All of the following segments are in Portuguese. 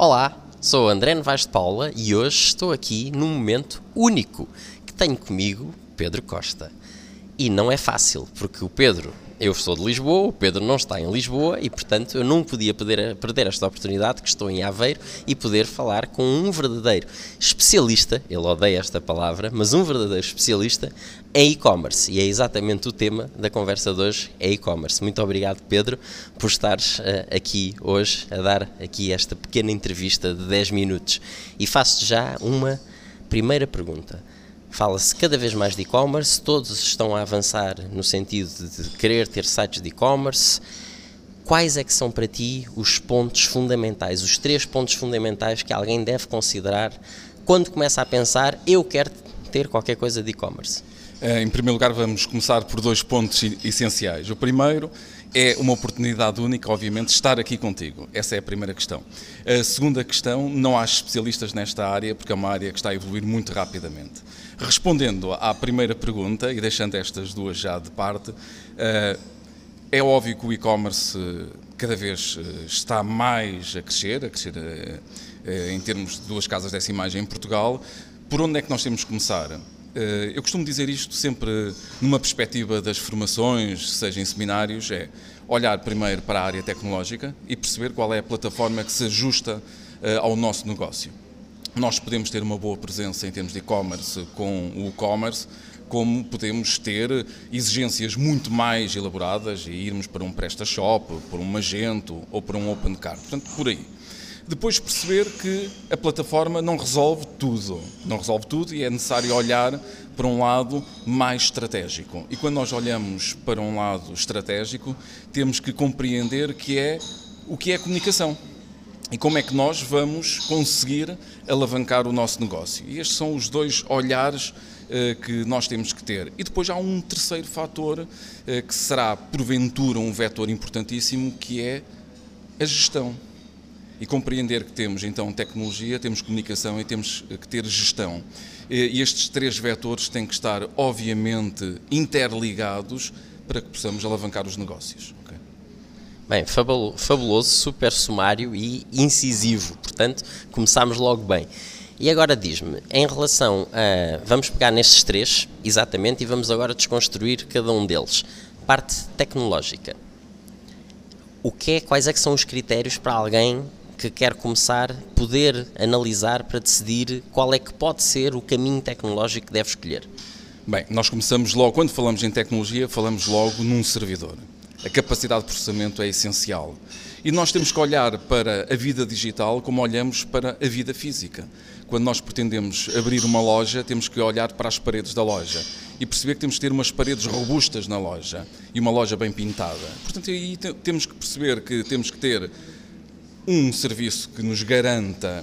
Olá, sou André Novaes de Paula e hoje estou aqui num momento único que tenho comigo Pedro Costa. E não é fácil, porque o Pedro eu sou de Lisboa, o Pedro não está em Lisboa e, portanto, eu não podia perder, perder esta oportunidade que estou em Aveiro e poder falar com um verdadeiro especialista, ele odeia esta palavra, mas um verdadeiro especialista em e-commerce. E é exatamente o tema da conversa de hoje, é e-commerce. Muito obrigado, Pedro, por estares uh, aqui hoje a dar aqui esta pequena entrevista de 10 minutos. E faço-te já uma primeira pergunta. Fala-se cada vez mais de e-commerce, todos estão a avançar no sentido de querer ter sites de e-commerce. Quais é que são para ti os pontos fundamentais, os três pontos fundamentais que alguém deve considerar quando começa a pensar eu quero ter qualquer coisa de e-commerce? Eh, em primeiro lugar, vamos começar por dois pontos essenciais. O primeiro é uma oportunidade única, obviamente, estar aqui contigo. Essa é a primeira questão. A segunda questão, não há especialistas nesta área, porque é uma área que está a evoluir muito rapidamente. Respondendo à primeira pergunta, e deixando estas duas já de parte, eh, é óbvio que o e-commerce cada vez eh, está mais a crescer, a crescer em termos de duas casas imagem em Portugal. Por onde é que nós temos que começar? Eh, eu costumo dizer isto sempre numa perspectiva das formações, seja em seminários, é olhar primeiro para a área tecnológica e perceber qual é a plataforma que se ajusta eh, ao nosso negócio. Nós podemos ter uma boa presença em termos de e-commerce com o e-commerce, como podemos ter exigências muito mais elaboradas e irmos para um PrestaShop, por um Magento ou para um OpenCard. Portanto, por aí. Depois perceber que a plataforma não resolve tudo, não resolve tudo e é necessário olhar para um lado mais estratégico. E quando nós olhamos para um lado estratégico, temos que compreender que é o que é comunicação e como é que nós vamos conseguir alavancar o nosso negócio. E estes são os dois olhares eh, que nós temos que ter. E depois há um terceiro fator eh, que será porventura um vetor importantíssimo, que é a gestão e compreender que temos então tecnologia, temos comunicação e temos que ter gestão. E estes três vetores têm que estar, obviamente, interligados para que possamos alavancar os negócios. Okay? Bem, fabuloso, super sumário e incisivo, portanto, começámos logo bem. E agora diz-me, em relação a. Vamos pegar nestes três, exatamente, e vamos agora desconstruir cada um deles. Parte tecnológica. O que é, quais é que são os critérios para alguém que quer começar, poder analisar para decidir qual é que pode ser o caminho tecnológico que deve escolher? Bem, nós começamos logo, quando falamos em tecnologia, falamos logo num servidor. A capacidade de processamento é essencial. E nós temos que olhar para a vida digital como olhamos para a vida física. Quando nós pretendemos abrir uma loja, temos que olhar para as paredes da loja e perceber que temos que ter umas paredes robustas na loja e uma loja bem pintada. Portanto, aí temos que perceber que temos que ter um serviço que nos garanta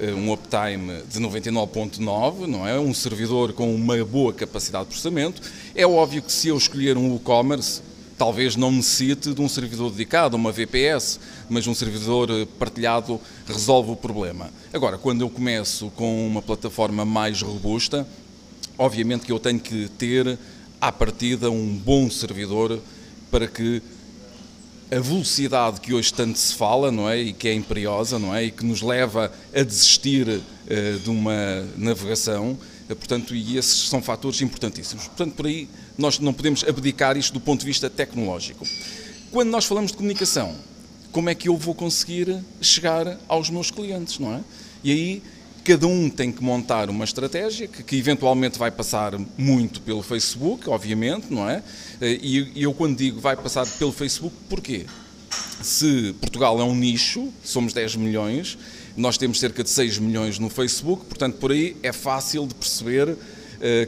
eh, um uptime de 99.9, não é? Um servidor com uma boa capacidade de processamento. É óbvio que se eu escolher um e-commerce, talvez não necessite de um servidor dedicado, uma VPS, mas um servidor eh, partilhado resolve o problema. Agora, quando eu começo com uma plataforma mais robusta, obviamente que eu tenho que ter à partida um bom servidor para que a velocidade que hoje tanto se fala, não é, e que é imperiosa, não é, e que nos leva a desistir uh, de uma navegação, uh, portanto, e esses são fatores importantíssimos. Portanto, por aí nós não podemos abdicar isto do ponto de vista tecnológico. Quando nós falamos de comunicação, como é que eu vou conseguir chegar aos meus clientes, não é? E aí cada um tem que montar uma estratégia que, que, eventualmente vai passar muito pelo Facebook, obviamente, não é? Eh, e, e eu quando digo vai passar pelo Facebook, porquê? Se Portugal é um nicho, somos 10 milhões, nós temos cerca de 6 milhões no Facebook, portanto por aí é fácil de perceber uh,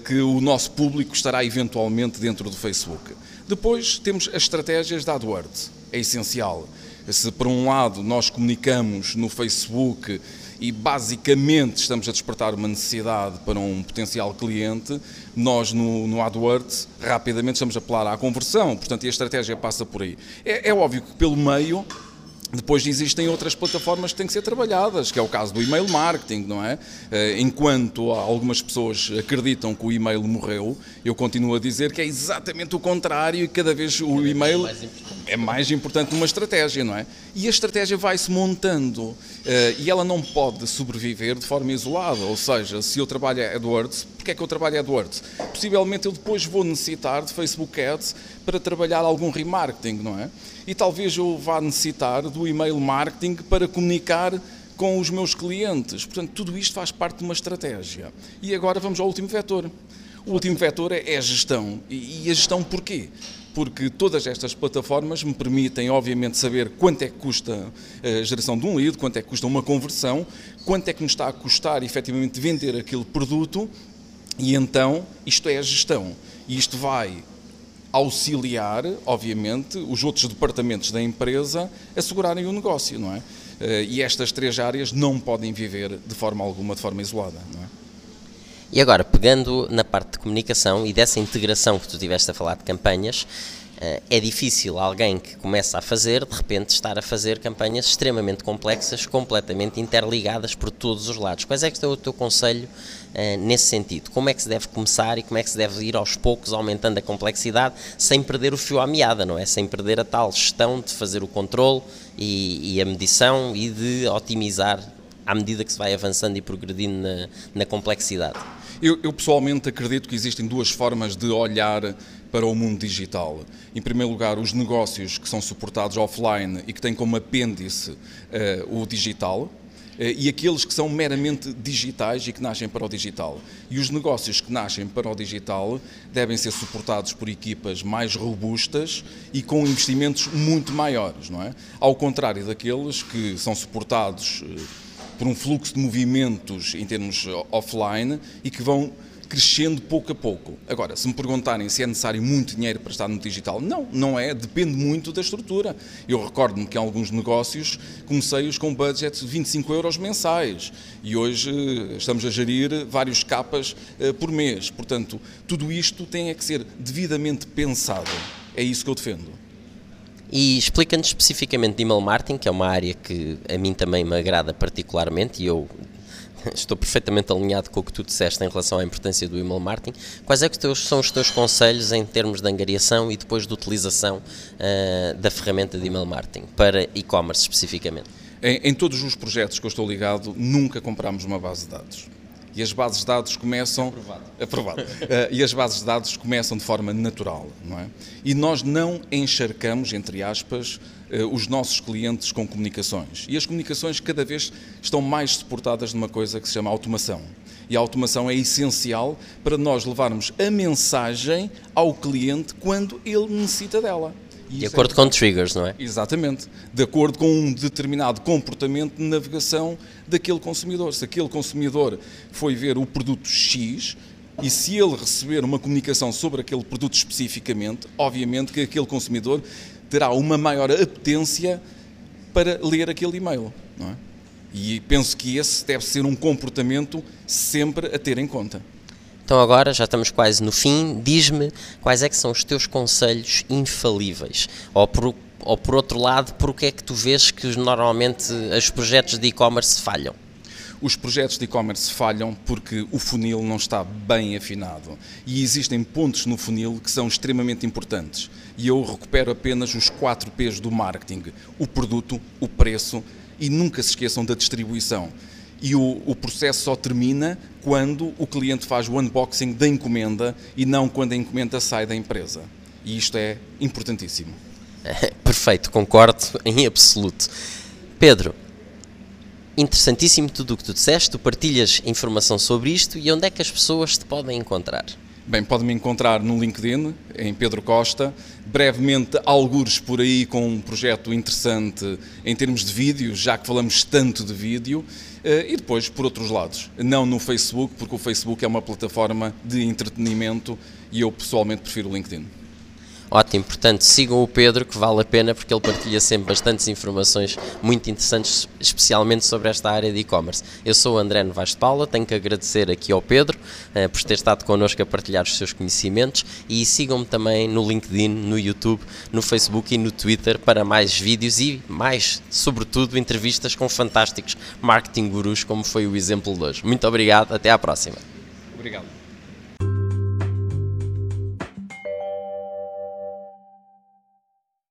que o nosso público estará eventualmente dentro do Facebook. Depois temos as estratégias da AdWords, é essencial. Se por um lado nós comunicamos no Facebook e basicamente estamos a despertar uma necessidade para um potencial cliente, nós no, no AdWords rapidamente estamos a apelar à conversão, portanto a estratégia passa por aí. É, é óbvio que pelo meio Depois existem outras plataformas que têm que ser trabalhadas, que é o caso do e-mail marketing, não é? Eh, enquanto algumas pessoas acreditam que o e-mail morreu, eu continuo a dizer que é exatamente o contrário e cada vez o e-mail é mais importante numa estratégia, não é? E a estratégia vai-se montando eh, e ela não pode sobreviver de forma isolada, ou seja, se eu trabalho AdWords, porque é que eu trabalho AdWords? Possivelmente eu depois vou necessitar de Facebook Ads para trabalhar algum remarketing, não é? E talvez eu vá necessitar do e-mail marketing para comunicar com os meus clientes. Portanto, tudo isto faz parte de uma estratégia. E agora vamos ao último vetor. O último vetor é a gestão. E a gestão porquê? Porque todas estas plataformas me permitem, obviamente, saber quanto é que custa a geração de um lead, quanto é que custa uma conversão, quanto é que me está a custar efetivamente vender aquele produto, e então isto é a gestão. E isto vai auxiliar, obviamente, os outros departamentos da empresa a segurarem o negócio, não é? Eh, e estas três áreas não podem viver de forma alguma, de forma isolada, não é? E agora, pegando na parte de comunicação e dessa integração que tu tiveste a falar de campanhas, eh, é difícil alguém que começa a fazer, de repente, estar a fazer campanhas extremamente complexas, completamente interligadas por todos os lados. Quais é que é o teu conselho uh, nesse sentido? Como é que se deve começar e como é que se deve ir aos poucos aumentando a complexidade sem perder o fio à meada, não é? Sem perder a tal gestão de fazer o controle e, e a medição e de otimizar à medida que se vai avançando e progredindo na, na complexidade. Eu, eu, pessoalmente acredito que existem duas formas de olhar para o mundo digital. Em primeiro lugar, os negócios que são suportados offline e que têm como apêndice uh, o digital. Uh, e aqueles que são meramente digitais e que nascem para o digital. E os negócios que nascem para o digital devem ser suportados por equipas mais robustas e com investimentos muito maiores, não é? Ao contrário daqueles que são suportados uh, por um fluxo de movimentos em termos offline e que vão crescendo pouco a pouco. Agora, se me perguntarem se é necessário muito dinheiro para estar no digital, não, não é, depende muito da estrutura. Eu recordo-me que em alguns negócios comecei-os com budgets de 25 euros mensais e hoje eh, estamos a gerir vários capas uh, por mês. Portanto, tudo isto tem é que ser devidamente pensado. É isso que eu defendo. E explica-nos especificamente de email marketing, que é uma área que a mim também me agrada particularmente e eu estou perfeitamente alinhado com o que tu disseste em relação à importância do email marketing. Quais é que teus, são os teus conselhos em termos de angariação e depois de utilização uh, da ferramenta de email marketing para e-commerce especificamente? Em, em, todos os projetos que eu estou ligado, nunca compramos uma base de dados. E as bases de dados começam. Aprovado. Aprovado. uh, e as bases de dados começam de forma natural, não é? E nós não encharcamos, entre aspas, uh, os nossos clientes com comunicações. E as comunicações cada vez estão mais suportadas numa coisa que se chama automação. E a automação é essencial para nós levarmos a mensagem ao cliente quando ele necessita dela. De acordo é... com triggers, não é? Exatamente. De acordo com um determinado comportamento de navegação daquele consumidor. Se aquele consumidor foi ver o produto X e se ele receber uma comunicação sobre aquele produto especificamente, obviamente que aquele consumidor terá uma maior apetência para ler aquele e-mail, não é? E penso que esse deve ser um comportamento sempre a ter em conta. Então agora já estamos quase no fim. Diz-me quais é que são os teus conselhos infalíveis? Ou por, ou por outro lado, por que é que tu vês que normalmente os projetos de e-commerce falham? Os projetos de e-commerce falham porque o funil não está bem afinado. E existem pontos no funil que são extremamente importantes. E eu recupero apenas os 4 P's do marketing: o produto, o preço e nunca se esqueçam da distribuição e o, o, processo só termina quando o cliente faz o unboxing da encomenda e não quando a encomenda sai da empresa. E isto é importantíssimo. perfeito, concordo em absoluto. Pedro, interessantíssimo tudo o que tu disseste, tu partilhas informação sobre isto e onde é que as pessoas te podem encontrar? Bem, pode-me encontrar no LinkedIn, em Pedro Costa, brevemente algures por aí com um projeto interessante em termos de vídeo, já que falamos tanto de vídeo, e depois por outros lados. Não no Facebook, porque o Facebook é uma plataforma de entretenimento e eu pessoalmente prefiro o LinkedIn. Ótimo, portanto sigam o Pedro que vale a pena porque ele partilha sempre bastantes informações muito interessantes, especialmente sobre esta área de e-commerce. Eu sou o André Novaes de Paula, tenho que agradecer aqui ao Pedro uh, por ter estado connosco a partilhar os seus conhecimentos e sigam-me também no LinkedIn, no YouTube, no Facebook e no Twitter para mais vídeos e mais, sobretudo, entrevistas com fantásticos marketing gurus, como foi o exemplo de hoje. Muito obrigado, até à próxima. Obrigado.